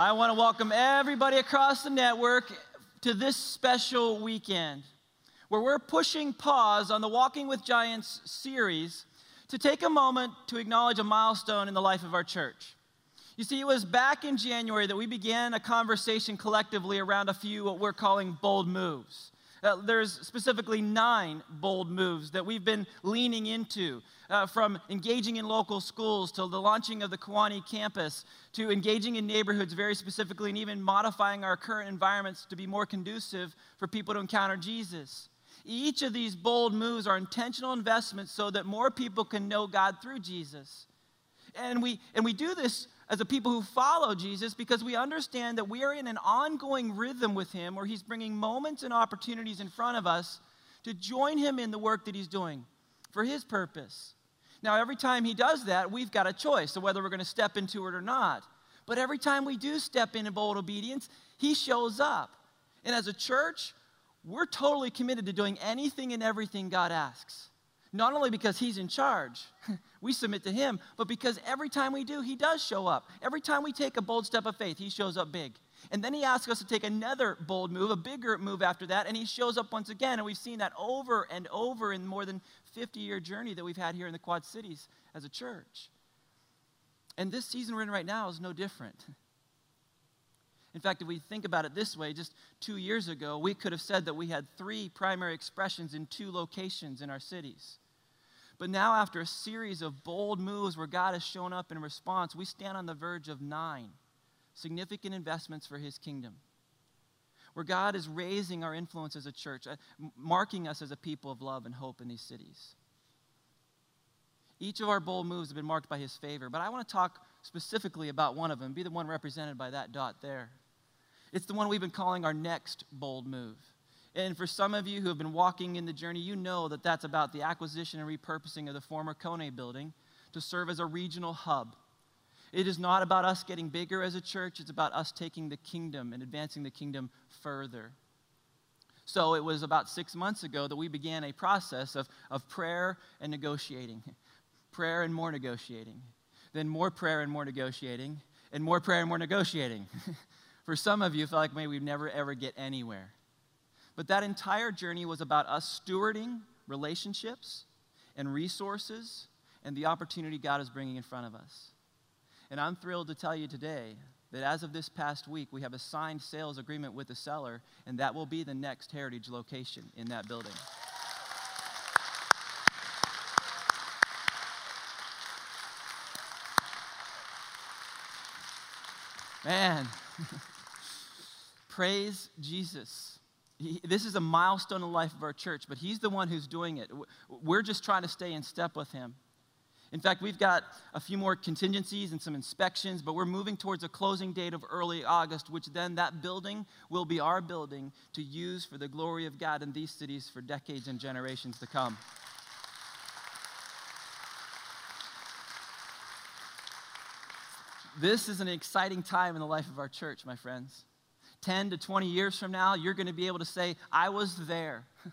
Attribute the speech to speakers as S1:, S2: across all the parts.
S1: I want to welcome everybody across the network to this special weekend where we're pushing pause on the Walking with Giants series to take a moment to acknowledge a milestone in the life of our church. You see, it was back in January that we began a conversation collectively around a few what we're calling bold moves. Uh, there's specifically nine bold moves that we've been leaning into, uh, from engaging in local schools to the launching of the Kewanee campus to engaging in neighborhoods very specifically and even modifying our current environments to be more conducive for people to encounter Jesus. Each of these bold moves are intentional investments so that more people can know God through Jesus. And we, and we do this as a people who follow Jesus because we understand that we are in an ongoing rhythm with Him where He's bringing moments and opportunities in front of us to join Him in the work that He's doing for His purpose. Now, every time He does that, we've got a choice of whether we're going to step into it or not. But every time we do step in in bold obedience, He shows up. And as a church, we're totally committed to doing anything and everything God asks. Not only because He's in charge, we submit to Him, but because every time we do, He does show up. Every time we take a bold step of faith, He shows up big. And then He asks us to take another bold move, a bigger move after that, and He shows up once again. And we've seen that over and over in more than 50 year journey that we've had here in the Quad Cities as a church. And this season we're in right now is no different. In fact, if we think about it this way, just two years ago, we could have said that we had three primary expressions in two locations in our cities. But now, after a series of bold moves where God has shown up in response, we stand on the verge of nine significant investments for his kingdom. Where God is raising our influence as a church, uh, marking us as a people of love and hope in these cities. Each of our bold moves have been marked by his favor, but I want to talk specifically about one of them, be the one represented by that dot there. It's the one we've been calling our next bold move. And for some of you who have been walking in the journey, you know that that's about the acquisition and repurposing of the former Kone building to serve as a regional hub. It is not about us getting bigger as a church, it's about us taking the kingdom and advancing the kingdom further. So it was about six months ago that we began a process of, of prayer and negotiating, prayer and more negotiating, then more prayer and more negotiating, and more prayer and more negotiating. For some of you, it felt like maybe we'd never ever get anywhere. But that entire journey was about us stewarding relationships and resources and the opportunity God is bringing in front of us. And I'm thrilled to tell you today that as of this past week, we have a signed sales agreement with the seller, and that will be the next heritage location in that building. Man, praise Jesus. He, this is a milestone in the life of our church, but he's the one who's doing it. We're just trying to stay in step with him. In fact, we've got a few more contingencies and some inspections, but we're moving towards a closing date of early August, which then that building will be our building to use for the glory of God in these cities for decades and generations to come. This is an exciting time in the life of our church, my friends. 10 to 20 years from now, you're going to be able to say, I was there.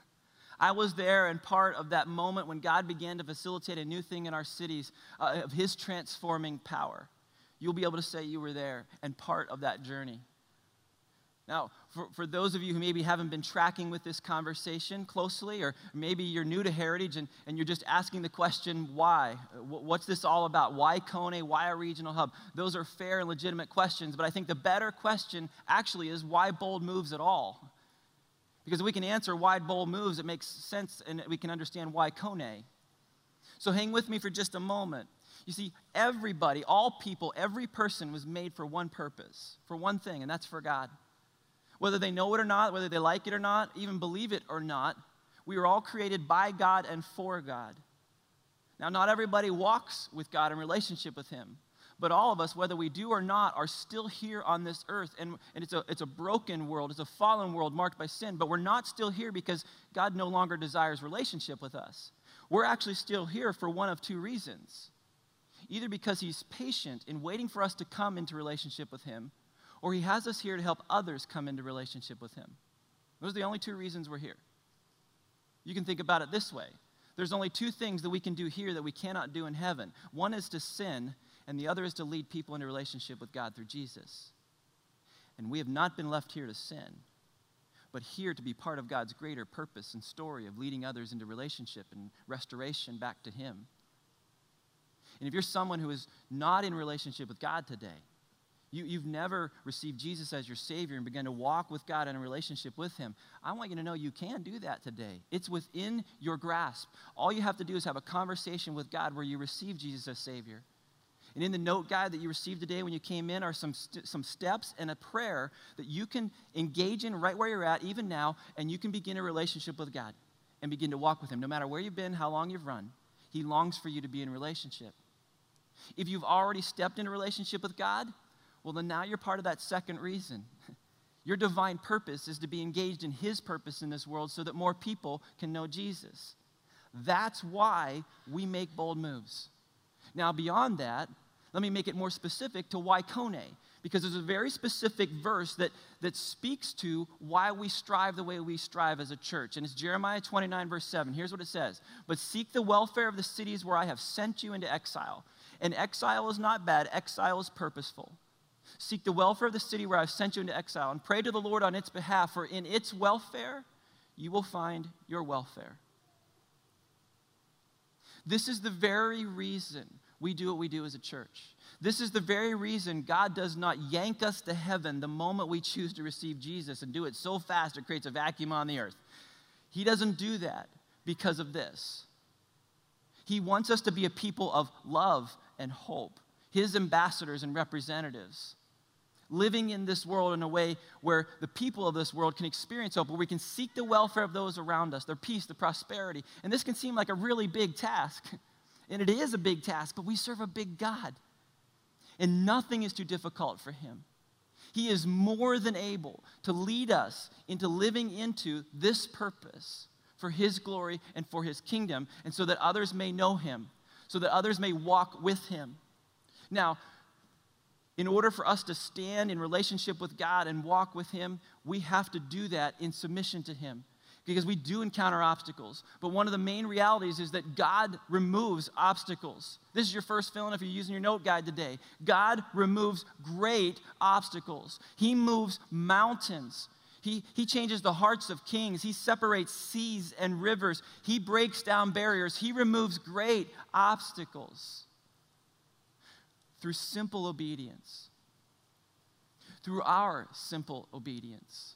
S1: I was there and part of that moment when God began to facilitate a new thing in our cities uh, of His transforming power. You'll be able to say you were there and part of that journey. Now, for, for those of you who maybe haven't been tracking with this conversation closely, or maybe you're new to Heritage and, and you're just asking the question, why? What's this all about? Why Kone? Why a regional hub? Those are fair and legitimate questions, but I think the better question actually is why bold moves at all? Because if we can answer why bold moves, it makes sense and we can understand why Kone. So hang with me for just a moment. You see, everybody, all people, every person was made for one purpose, for one thing, and that's for God. Whether they know it or not, whether they like it or not, even believe it or not, we are all created by God and for God. Now, not everybody walks with God in relationship with Him, but all of us, whether we do or not, are still here on this earth. And, and it's, a, it's a broken world, it's a fallen world marked by sin, but we're not still here because God no longer desires relationship with us. We're actually still here for one of two reasons either because He's patient in waiting for us to come into relationship with Him or he has us here to help others come into relationship with him. Those are the only two reasons we're here. You can think about it this way there's only two things that we can do here that we cannot do in heaven one is to sin, and the other is to lead people into relationship with God through Jesus. And we have not been left here to sin, but here to be part of God's greater purpose and story of leading others into relationship and restoration back to Him. And if you're someone who is not in relationship with God today, you, have never received Jesus as your Savior and begun to walk with God in a relationship with Him, I want you to know you can do that today. It's within your grasp. All you have to do is have a conversation with God where you receive Jesus as Savior. And in the note guide that you received today when you came in are some, st- some steps and a prayer that you can engage in right where you're at, even now, and you can begin a relationship with God and begin to walk with Him. No matter where you've been, how long you've run, He longs for you to be in relationship. If you've already stepped in a relationship with God, well, then now you're part of that second reason. Your divine purpose is to be engaged in His purpose in this world so that more people can know Jesus. That's why we make bold moves. Now, beyond that, let me make it more specific to why Kone, because there's a very specific verse that, that speaks to why we strive the way we strive as a church. And it's Jeremiah 29, verse 7. Here's what it says But seek the welfare of the cities where I have sent you into exile. And exile is not bad, exile is purposeful. Seek the welfare of the city where I've sent you into exile and pray to the Lord on its behalf, for in its welfare you will find your welfare. This is the very reason we do what we do as a church. This is the very reason God does not yank us to heaven the moment we choose to receive Jesus and do it so fast it creates a vacuum on the earth. He doesn't do that because of this. He wants us to be a people of love and hope, His ambassadors and representatives living in this world in a way where the people of this world can experience hope, where we can seek the welfare of those around us, their peace, their prosperity. And this can seem like a really big task. And it is a big task, but we serve a big God. And nothing is too difficult for him. He is more than able to lead us into living into this purpose for his glory and for his kingdom, and so that others may know him, so that others may walk with him. Now, in order for us to stand in relationship with God and walk with Him, we have to do that in submission to Him because we do encounter obstacles. But one of the main realities is that God removes obstacles. This is your first fill in if you're using your note guide today. God removes great obstacles, He moves mountains. He, he changes the hearts of kings. He separates seas and rivers. He breaks down barriers. He removes great obstacles through simple obedience, through our simple obedience.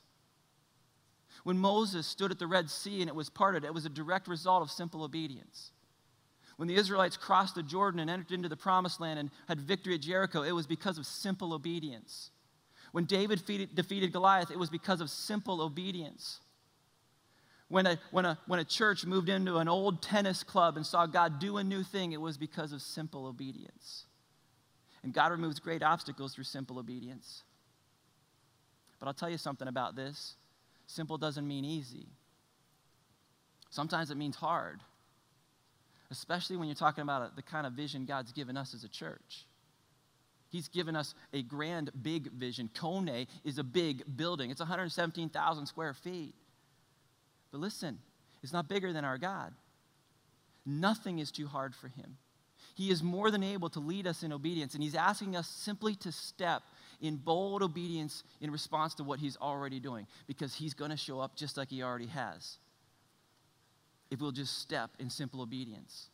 S1: When Moses stood at the Red Sea and it was parted, it was a direct result of simple obedience. When the Israelites crossed the Jordan and entered into the promised land and had victory at Jericho, it was because of simple obedience. When David defeated Goliath, it was because of simple obedience. When a, when, a, when a church moved into an old tennis club and saw God do a new thing, it was because of simple obedience. And God removes great obstacles through simple obedience. But I'll tell you something about this simple doesn't mean easy, sometimes it means hard, especially when you're talking about the kind of vision God's given us as a church. He's given us a grand, big vision. Kone is a big building. It's 117,000 square feet. But listen, it's not bigger than our God. Nothing is too hard for him. He is more than able to lead us in obedience, and He's asking us simply to step in bold obedience in response to what He's already doing, because He's going to show up just like He already has. If we'll just step in simple obedience.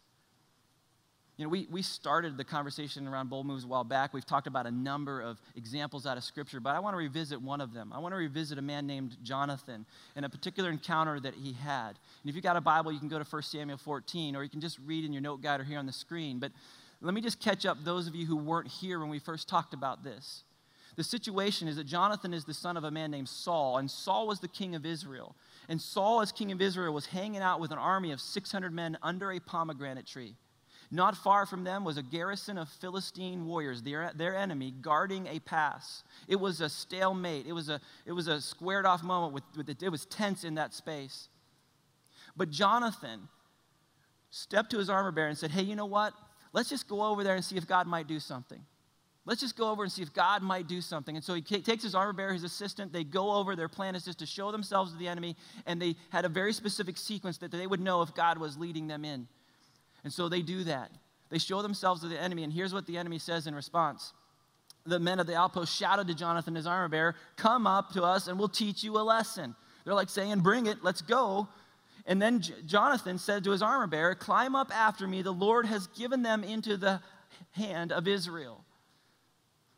S1: You know, we, we started the conversation around bold moves a while back. We've talked about a number of examples out of Scripture, but I want to revisit one of them. I want to revisit a man named Jonathan and a particular encounter that he had. And if you've got a Bible, you can go to 1 Samuel 14, or you can just read in your note guide or here on the screen. But let me just catch up those of you who weren't here when we first talked about this. The situation is that Jonathan is the son of a man named Saul, and Saul was the king of Israel. And Saul, as king of Israel, was hanging out with an army of 600 men under a pomegranate tree. Not far from them was a garrison of Philistine warriors, their, their enemy, guarding a pass. It was a stalemate. It was a, it was a squared off moment. With, with it, it was tense in that space. But Jonathan stepped to his armor bearer and said, Hey, you know what? Let's just go over there and see if God might do something. Let's just go over and see if God might do something. And so he takes his armor bearer, his assistant. They go over. Their plan is just to show themselves to the enemy. And they had a very specific sequence that they would know if God was leading them in. And so they do that. They show themselves to the enemy, and here's what the enemy says in response. The men of the outpost shouted to Jonathan, his armor bearer, Come up to us and we'll teach you a lesson. They're like saying, Bring it, let's go. And then J- Jonathan said to his armor bearer, Climb up after me. The Lord has given them into the hand of Israel.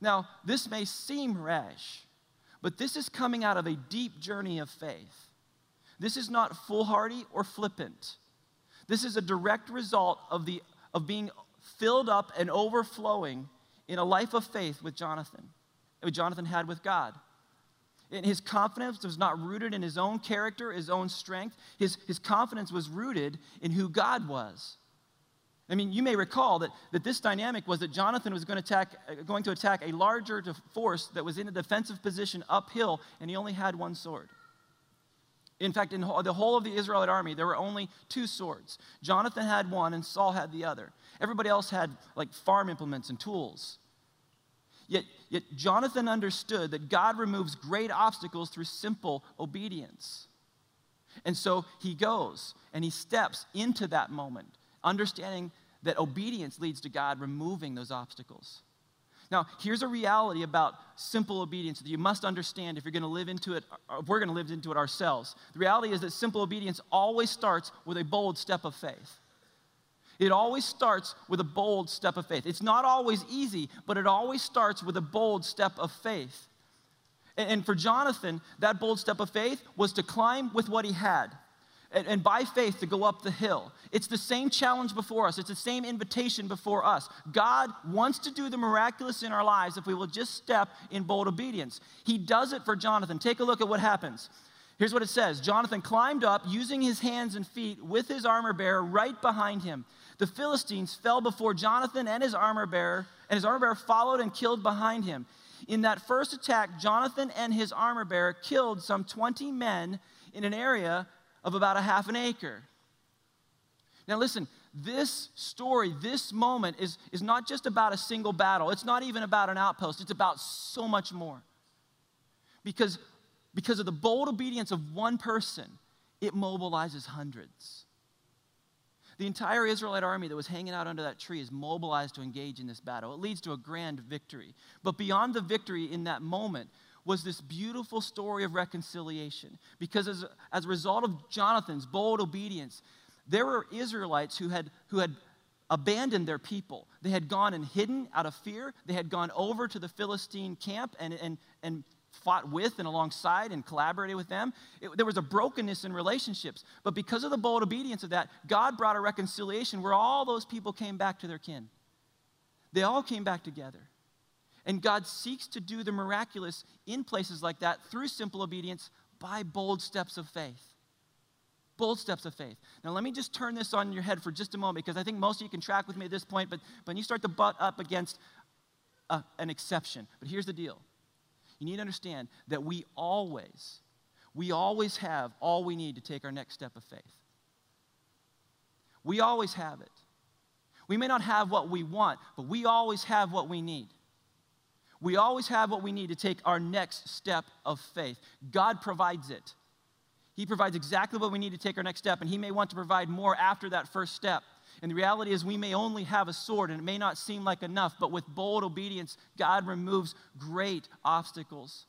S1: Now, this may seem rash, but this is coming out of a deep journey of faith. This is not foolhardy or flippant. This is a direct result of, the, of being filled up and overflowing in a life of faith with Jonathan, what Jonathan had with God. And his confidence was not rooted in his own character, his own strength. His, his confidence was rooted in who God was. I mean, you may recall that, that this dynamic was that Jonathan was going to, attack, going to attack a larger force that was in a defensive position uphill, and he only had one sword. In fact, in the whole of the Israelite army, there were only two swords. Jonathan had one, and Saul had the other. Everybody else had like farm implements and tools. Yet, yet Jonathan understood that God removes great obstacles through simple obedience. And so he goes and he steps into that moment, understanding that obedience leads to God removing those obstacles. Now, here's a reality about simple obedience that you must understand if you're going to live into it, if we're going to live into it ourselves. The reality is that simple obedience always starts with a bold step of faith. It always starts with a bold step of faith. It's not always easy, but it always starts with a bold step of faith. And, for Jonathan, that bold step of faith was to climb with what he had and, and by faith to go up the hill. It's the same challenge before us, it's the same invitation before us. God wants to do the miraculous in our lives if we will just step in bold obedience. He does it for Jonathan. Take a look at what happens. Here's what it says Jonathan climbed up using his hands and feet with his armor bearer right behind him. The Philistines fell before Jonathan and his armor bearer, and his armor bearer followed and killed behind him. In that first attack, Jonathan and his armor bearer killed some 20 men in an area of about a half an acre. Now, listen, this story, this moment is, is not just about a single battle. It's not even about an outpost. It's about so much more. Because, because of the bold obedience of one person, it mobilizes hundreds. The entire Israelite army that was hanging out under that tree is mobilized to engage in this battle. It leads to a grand victory. But beyond the victory in that moment, was this beautiful story of reconciliation. Because as, as a result of Jonathan's bold obedience, there were Israelites who had, who had abandoned their people. They had gone and hidden out of fear. They had gone over to the Philistine camp and, and, and fought with and alongside and collaborated with them. It, there was a brokenness in relationships. But because of the bold obedience of that, God brought a reconciliation where all those people came back to their kin. They all came back together. And God seeks to do the miraculous in places like that through simple obedience by bold steps of faith. Bold steps of faith. Now, let me just turn this on your head for just a moment because I think most of you can track with me at this point, but, when you start to butt up against a, an exception. But here's the deal you need to understand that we always, we always have all we need to take our next step of faith. We always have it. We may not have what we want, but we always have what we need. We always have what we need to take our next step of faith. God provides it. He provides exactly what we need to take our next step, and He may want to provide more after that first step. And the reality is, we may only have a sword, and it may not seem like enough, but with bold obedience, God removes great obstacles.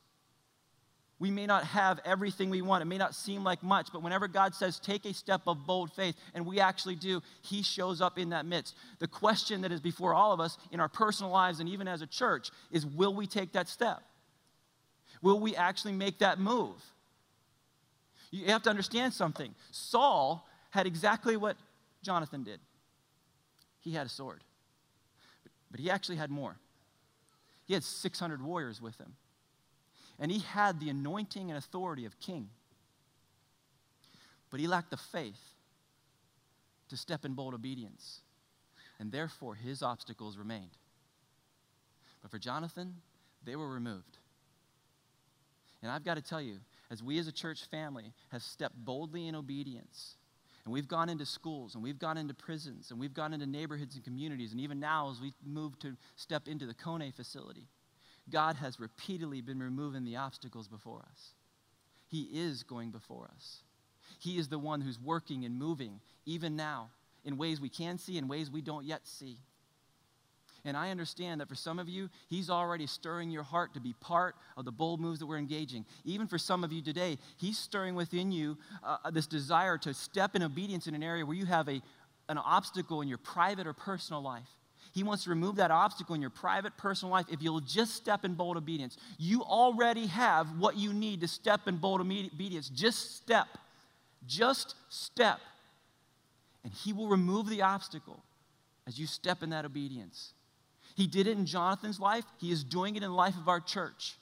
S1: We may not have everything we want. It may not seem like much, but whenever God says, take a step of bold faith, and we actually do, He shows up in that midst. The question that is before all of us in our personal lives and even as a church is will we take that step? Will we actually make that move? You have to understand something. Saul had exactly what Jonathan did he had a sword, but he actually had more. He had 600 warriors with him and he had the anointing and authority of king. But he lacked the faith to step in bold obedience, and therefore his obstacles remained. But for Jonathan, they were removed. And I've got to tell you, as we as a church family have stepped boldly in obedience, and we've gone into schools, and we've gone into prisons, and we've gone into neighborhoods and communities, and even now as we move to step into the Kone facility, God has repeatedly been removing the obstacles before us. He is going before us. He is the one who's working and moving, even now, in ways we can see and ways we don't yet see. And I understand that for some of you, He's already stirring your heart to be part of the bold moves that we're engaging. Even for some of you today, He's stirring within you uh, this desire to step in obedience in an area where you have a, an obstacle in your private or personal life. He wants to remove that obstacle in your private, personal life if you'll just step in bold obedience. You already have what you need to step in bold obedience. Just step. Just step. And He will remove the obstacle as you step in that obedience. He did it in Jonathan's life, He is doing it in the life of our church.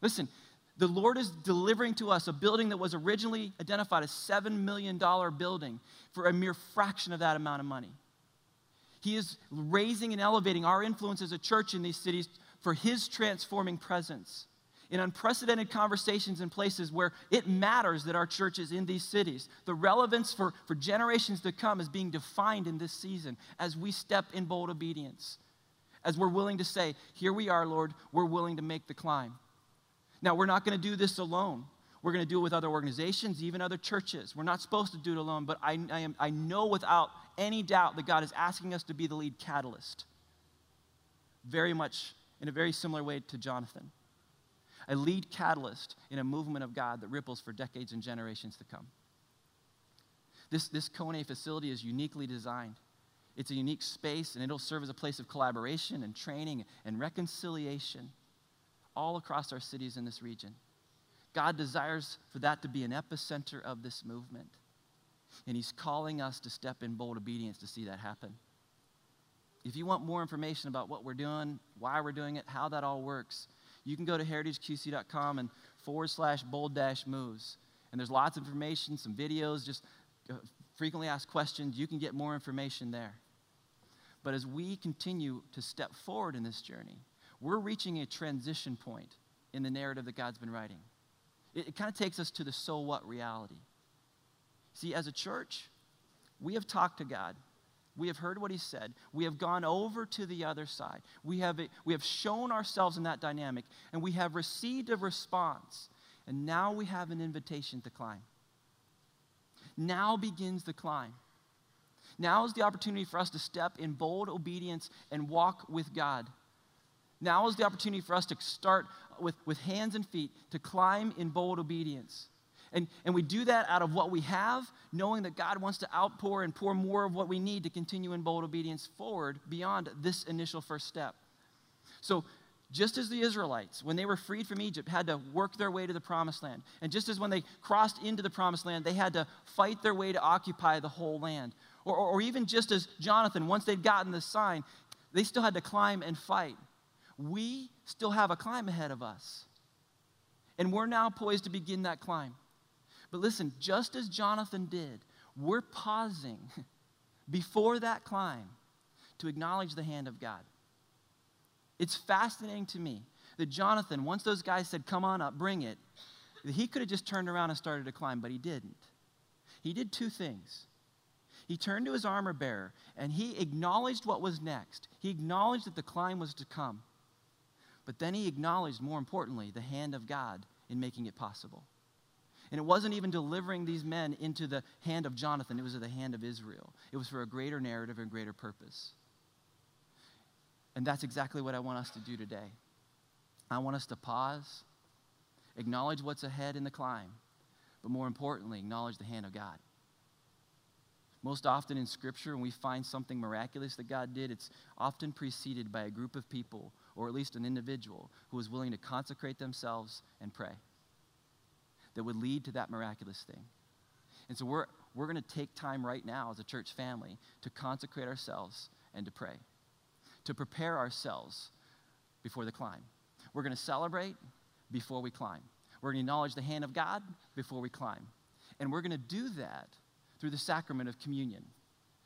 S1: Listen, the Lord is delivering to us a building that was originally identified as $7 million building for a mere fraction of that amount of money. He is raising and elevating our influence as a church in these cities for His transforming presence in unprecedented conversations in places where it matters that our church is in these cities. The relevance for, for generations to come is being defined in this season as we step in bold obedience, as we're willing to say, Here we are, Lord, we're willing to make the climb. Now, we're not going to do this alone. We're going to do it with other organizations, even other churches. We're not supposed to do it alone, but I, I, am, I know without any doubt that God is asking us to be the lead catalyst. Very much in a very similar way to Jonathan a lead catalyst in a movement of God that ripples for decades and generations to come. This, this Kone facility is uniquely designed. It's a unique space, and it'll serve as a place of collaboration and training and reconciliation all across our cities in this region. God desires for that to be an epicenter of this movement. And He's calling us to step in bold obedience to see that happen. If you want more information about what we're doing, why we're doing it, how that all works, you can go to heritageqc.com and forward slash bold dash moves. And there's lots of information, some videos, just uh, frequently asked questions. You can get more information there. But as we continue to step forward in this journey, we're reaching a transition point in the narrative that God's been writing. It, it kind of takes us to the so what reality. See, as a church, we have talked to God we have heard what he said. We have gone over to the other side. We have, we have shown ourselves in that dynamic, and we have received a response. And now we have an invitation to climb. Now begins the climb. Now is the opportunity for us to step in bold obedience and walk with God. Now is the opportunity for us to start with, with hands and feet to climb in bold obedience. And, and we do that out of what we have, knowing that God wants to outpour and pour more of what we need to continue in bold obedience forward beyond this initial first step. So, just as the Israelites, when they were freed from Egypt, had to work their way to the promised land, and just as when they crossed into the promised land, they had to fight their way to occupy the whole land, or, or, or even just as Jonathan, once they'd gotten the sign, they still had to climb and fight. We still have a climb ahead of us. And we're now poised to begin that climb. But listen, just as Jonathan did, we're pausing before that climb to acknowledge the hand of God. It's fascinating to me that Jonathan, once those guys said, Come on up, bring it, he could have just turned around and started to climb, but he didn't. He did two things. He turned to his armor bearer and he acknowledged what was next. He acknowledged that the climb was to come. But then he acknowledged, more importantly, the hand of God in making it possible. And it wasn't even delivering these men into the hand of Jonathan, it was the hand of Israel. It was for a greater narrative and greater purpose. And that's exactly what I want us to do today. I want us to pause, acknowledge what's ahead in the climb, but more importantly, acknowledge the hand of God. Most often in Scripture, when we find something miraculous that God did, it's often preceded by a group of people, or at least an individual, who is willing to consecrate themselves and pray that would lead to that miraculous thing. And so we're, we're going to take time right now as a church family to consecrate ourselves and to pray, to prepare ourselves before the climb. We're going to celebrate before we climb. We're going to acknowledge the hand of God before we climb. And we're going to do that through the sacrament of communion.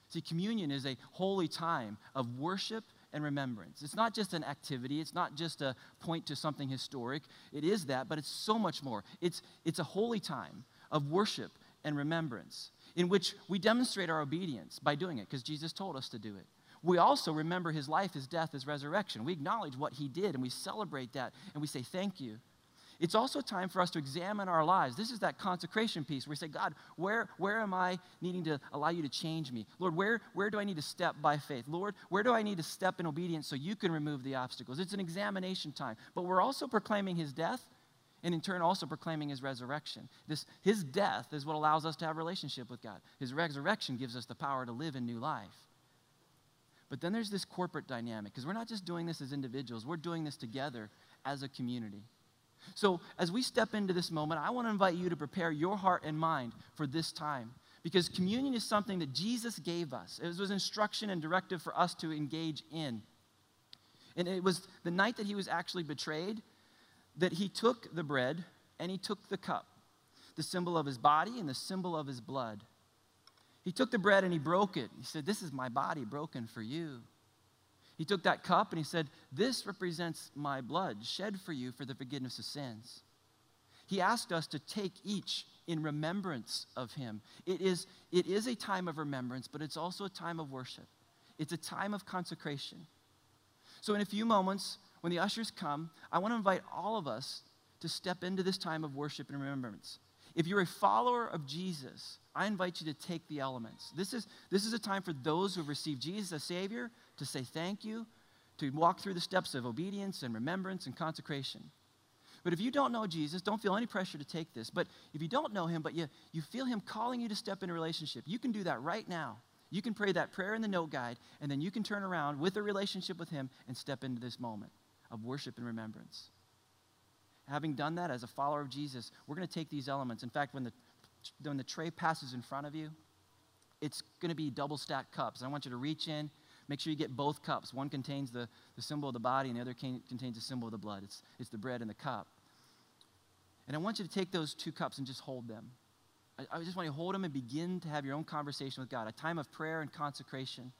S1: See, communion is a holy time of worship and remembrance. It's not just an activity, it's not just a point to something historic. It is that, but it's so much more. It's, it's a holy time of worship and remembrance in which we demonstrate our obedience by doing it because Jesus told us to do it. We also remember his life, his death, his resurrection. We acknowledge what he did and we celebrate that and we say thank you. It's also time for us to examine our lives. This is that consecration piece where we say, God, where, where am I needing to allow you to change me? Lord, where, where do I need to step by faith? Lord, where do I need to step in obedience so you can remove the obstacles? It's an examination time. But we're also proclaiming his death and in turn also proclaiming his resurrection. This, his death is what allows us to have relationship with God. His resurrection gives us the power to live a new life. But then there's this corporate dynamic because we're not just doing this as individuals, we're doing this together as a community. So, as we step into this moment, I want to invite you to prepare your heart and mind for this time because communion is something that Jesus gave us. It was instruction and directive for us to engage in. And it was the night that he was actually betrayed that he took the bread and he took the cup, the symbol of his body and the symbol of his blood. He took the bread and he broke it. He said, This is my body broken for you. He took that cup and he said, This represents my blood shed for you for the forgiveness of sins. He asked us to take each in remembrance of him. It is, it is a time of remembrance, but it's also a time of worship. It's a time of consecration. So, in a few moments, when the ushers come, I want to invite all of us to step into this time of worship and remembrance. If you're a follower of Jesus, I invite you to take the elements. This is, this is a time for those who have received Jesus as Savior to say thank you, to walk through the steps of obedience and remembrance and consecration. But if you don't know Jesus, don't feel any pressure to take this. But if you don't know him, but you, you feel him calling you to step in a relationship, you can do that right now. You can pray that prayer in the note guide, and then you can turn around with a relationship with him and step into this moment of worship and remembrance. Having done that as a follower of Jesus, we're going to take these elements. In fact, when the, when the tray passes in front of you, it's going to be double stacked cups. I want you to reach in, make sure you get both cups. One contains the, the symbol of the body, and the other can, contains the symbol of the blood. It's, it's the bread and the cup. And I want you to take those two cups and just hold them. I, I just want you to hold them and begin to have your own conversation with God, a time of prayer and consecration.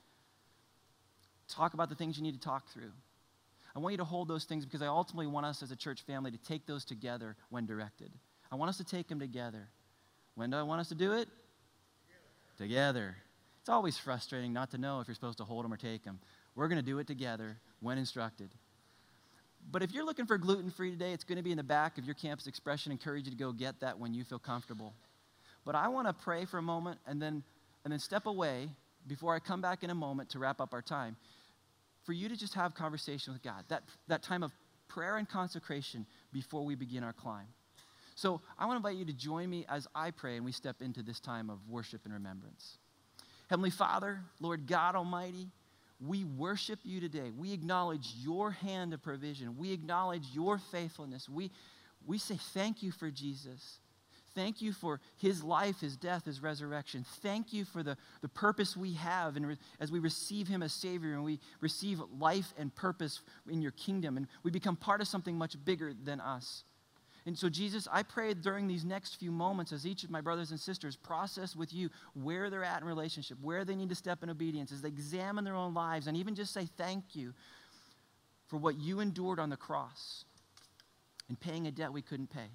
S1: Talk about the things you need to talk through. I want you to hold those things because I ultimately want us as a church family to take those together when directed. I want us to take them together. When do I want us to do it? Together. It's always frustrating not to know if you're supposed to hold them or take them. We're going to do it together when instructed. But if you're looking for gluten free today, it's going to be in the back of your campus expression. Encourage you to go get that when you feel comfortable. But I want to pray for a moment and then, and then step away before I come back in a moment to wrap up our time for you to just have conversation with God, that, that time of prayer and consecration before we begin our climb. So I want to invite you to join me as I pray and we step into this time of worship and remembrance. Heavenly Father, Lord God Almighty, we worship you today. We acknowledge your hand of provision. We acknowledge your faithfulness. We, we say thank you for Jesus. Thank you for his life, his death, his resurrection. Thank you for the, the purpose we have and re- as we receive him as Savior and we receive life and purpose in your kingdom and we become part of something much bigger than us. And so, Jesus, I pray during these next few moments as each of my brothers and sisters process with you where they're at in relationship, where they need to step in obedience, as they examine their own lives and even just say thank you for what you endured on the cross and paying a debt we couldn't pay.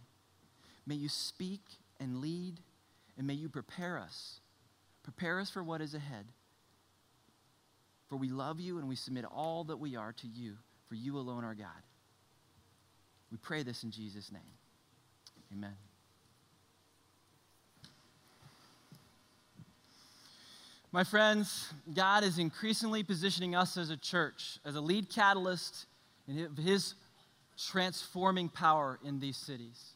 S1: May you speak and lead, and may you prepare us. Prepare us for what is ahead. For we love you and we submit all that we are to you, for you alone are God. We pray this in Jesus' name. Amen. My friends, God is increasingly positioning us as a church as a lead catalyst in His transforming power in these cities.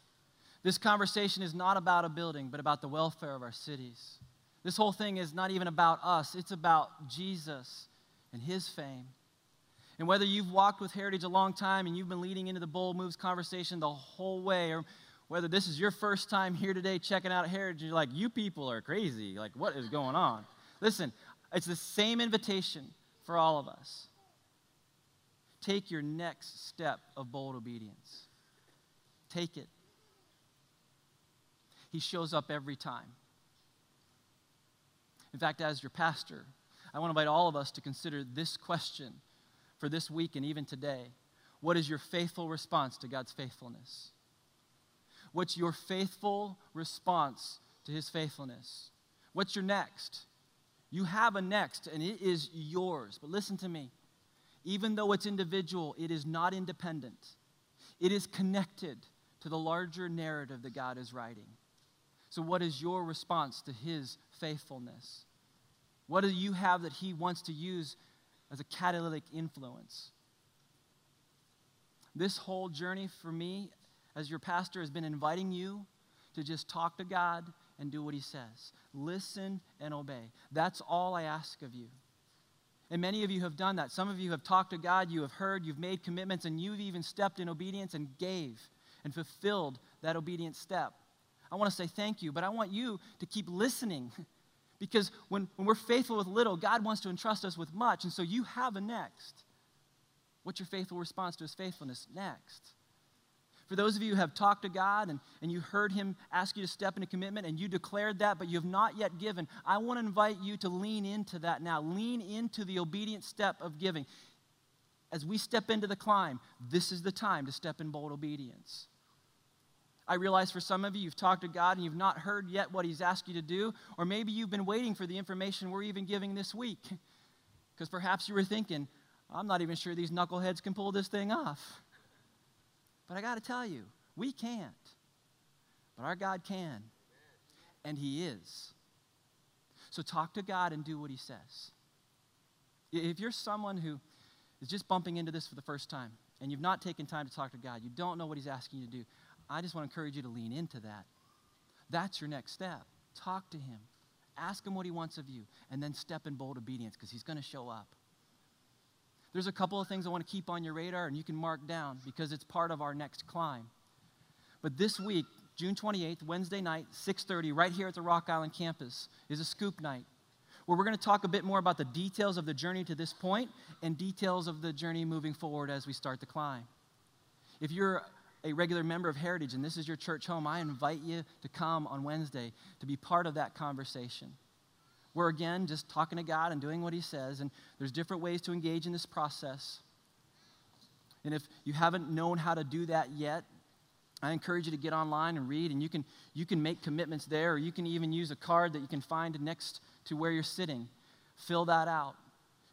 S1: This conversation is not about a building, but about the welfare of our cities. This whole thing is not even about us, it's about Jesus and his fame. And whether you've walked with Heritage a long time and you've been leading into the Bold Moves conversation the whole way, or whether this is your first time here today checking out Heritage, you're like, you people are crazy. Like, what is going on? Listen, it's the same invitation for all of us. Take your next step of bold obedience. Take it. He shows up every time. In fact, as your pastor, I want to invite all of us to consider this question for this week and even today. What is your faithful response to God's faithfulness? What's your faithful response to His faithfulness? What's your next? You have a next, and it is yours. But listen to me. Even though it's individual, it is not independent, it is connected to the larger narrative that God is writing. So, what is your response to His faithfulness? What do you have that He wants to use as a catalytic influence? This whole journey for me, as your pastor, has been inviting you to just talk to God and do what He says. Listen and obey. That's all I ask of you. And many of you have done that. Some of you have talked to God, you have heard, you've made commitments, and you've even stepped in obedience and gave and fulfilled that obedient step. I want to say thank you, but I want you to keep listening because when, when we're faithful with little, God wants to entrust us with much. And so you have a next. What's your faithful response to his faithfulness? Next. For those of you who have talked to God and, and you heard Him ask you to step into commitment and you declared that, but you have not yet given, I want to invite you to lean into that now. Lean into the obedient step of giving. As we step into the climb, this is the time to step in bold obedience. I realize for some of you, you've talked to God and you've not heard yet what He's asked you to do, or maybe you've been waiting for the information we're even giving this week. Because perhaps you were thinking, I'm not even sure these knuckleheads can pull this thing off. But I got to tell you, we can't. But our God can. And He is. So talk to God and do what He says. If you're someone who is just bumping into this for the first time and you've not taken time to talk to God, you don't know what He's asking you to do, I just want to encourage you to lean into that. That's your next step. Talk to Him. Ask Him what He wants of you, and then step in bold obedience because He's going to show up. There's a couple of things I want to keep on your radar, and you can mark down because it's part of our next climb. But this week, June 28th, Wednesday night, 6:30, right here at the Rock Island campus, is a scoop night where we're going to talk a bit more about the details of the journey to this point and details of the journey moving forward as we start the climb. If you're a regular member of Heritage and this is your church home, I invite you to come on Wednesday to be part of that conversation. We're again just talking to God and doing what He says, and there's different ways to engage in this process. And if you haven't known how to do that yet, I encourage you to get online and read, and you can, you can make commitments there, or you can even use a card that you can find next to where you're sitting. Fill that out.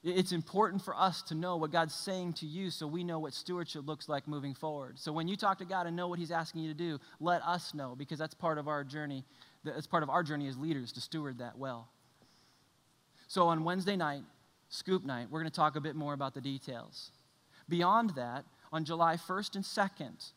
S1: It's important for us to know what God's saying to you so we know what stewardship looks like moving forward. So when you talk to God and know what He's asking you to do, let us know because that's part of our journey. That's part of our journey as leaders to steward that well. So on Wednesday night, scoop night, we're going to talk a bit more about the details. Beyond that, on July 1st and 2nd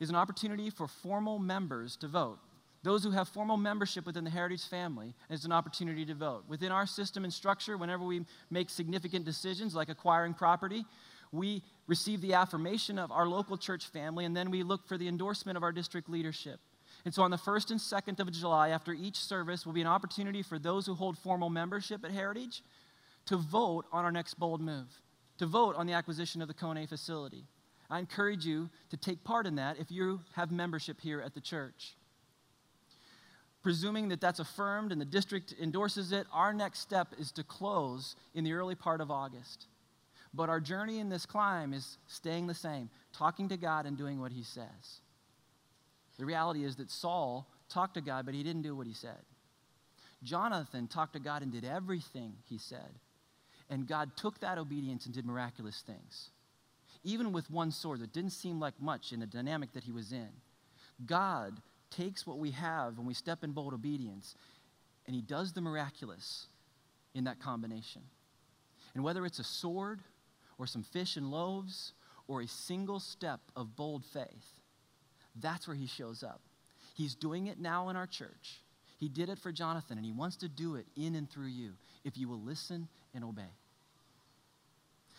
S1: is an opportunity for formal members to vote. Those who have formal membership within the Heritage family is an opportunity to vote. Within our system and structure, whenever we make significant decisions like acquiring property, we receive the affirmation of our local church family and then we look for the endorsement of our district leadership. And so on the 1st and 2nd of July, after each service, will be an opportunity for those who hold formal membership at Heritage to vote on our next bold move, to vote on the acquisition of the Kone facility. I encourage you to take part in that if you have membership here at the church. Presuming that that's affirmed and the district endorses it, our next step is to close in the early part of August. But our journey in this climb is staying the same, talking to God and doing what He says. The reality is that Saul talked to God, but he didn't do what he said. Jonathan talked to God and did everything he said. And God took that obedience and did miraculous things. Even with one sword that didn't seem like much in the dynamic that he was in, God takes what we have when we step in bold obedience and he does the miraculous in that combination. And whether it's a sword or some fish and loaves or a single step of bold faith, that's where he shows up. He's doing it now in our church. He did it for Jonathan, and he wants to do it in and through you if you will listen and obey.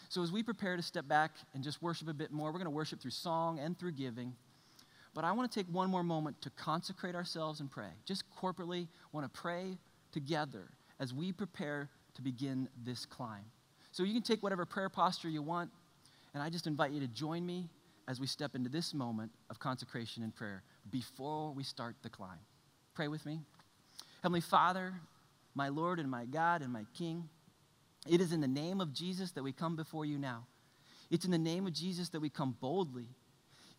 S1: So, as we prepare to step back and just worship a bit more, we're going to worship through song and through giving. But I want to take one more moment to consecrate ourselves and pray. Just corporately, want to pray together as we prepare to begin this climb. So, you can take whatever prayer posture you want, and I just invite you to join me as we step into this moment of consecration and prayer before we start the climb. Pray with me. Heavenly Father, my Lord and my God and my King, it is in the name of Jesus that we come before you now. It's in the name of Jesus that we come boldly.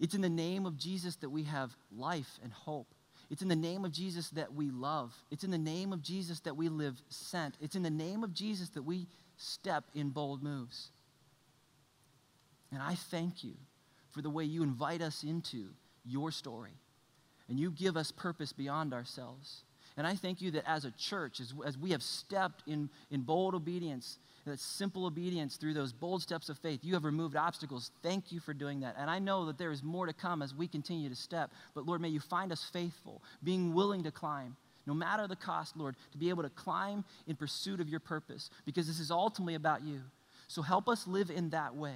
S1: It's in the name of Jesus that we have life and hope. It's in the name of Jesus that we love. It's in the name of Jesus that we live sent. It's in the name of Jesus that we step in bold moves. And I thank you for the way you invite us into your story. And you give us purpose beyond ourselves. And I thank you that as a church, as, as we have stepped in, in bold obedience, that simple obedience through those bold steps of faith, you have removed obstacles. Thank you for doing that. And I know that there is more to come as we continue to step. But Lord, may you find us faithful, being willing to climb, no matter the cost, Lord, to be able to climb in pursuit of your purpose, because this is ultimately about you. So help us live in that way.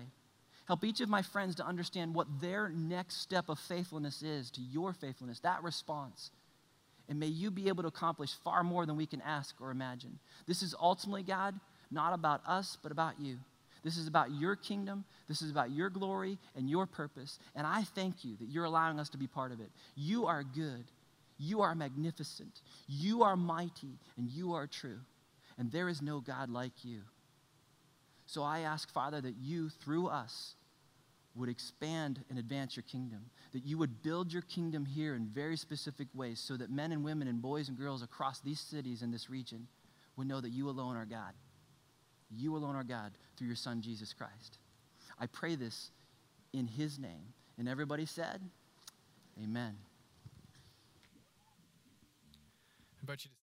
S1: Help each of my friends to understand what their next step of faithfulness is to your faithfulness, that response. And may you be able to accomplish far more than we can ask or imagine. This is ultimately, God, not about us, but about you. This is about your kingdom. This is about your glory and your purpose. And I thank you that you're allowing us to be part of it. You are good. You are magnificent. You are mighty. And you are true. And there is no God like you. So I ask, Father, that you, through us, would expand and advance your kingdom, that you would build your kingdom here in very specific ways so that men and women and boys and girls across these cities and this region would know that you alone are God. You alone are God through your Son, Jesus Christ. I pray this in his name. And everybody said, Amen.
S2: You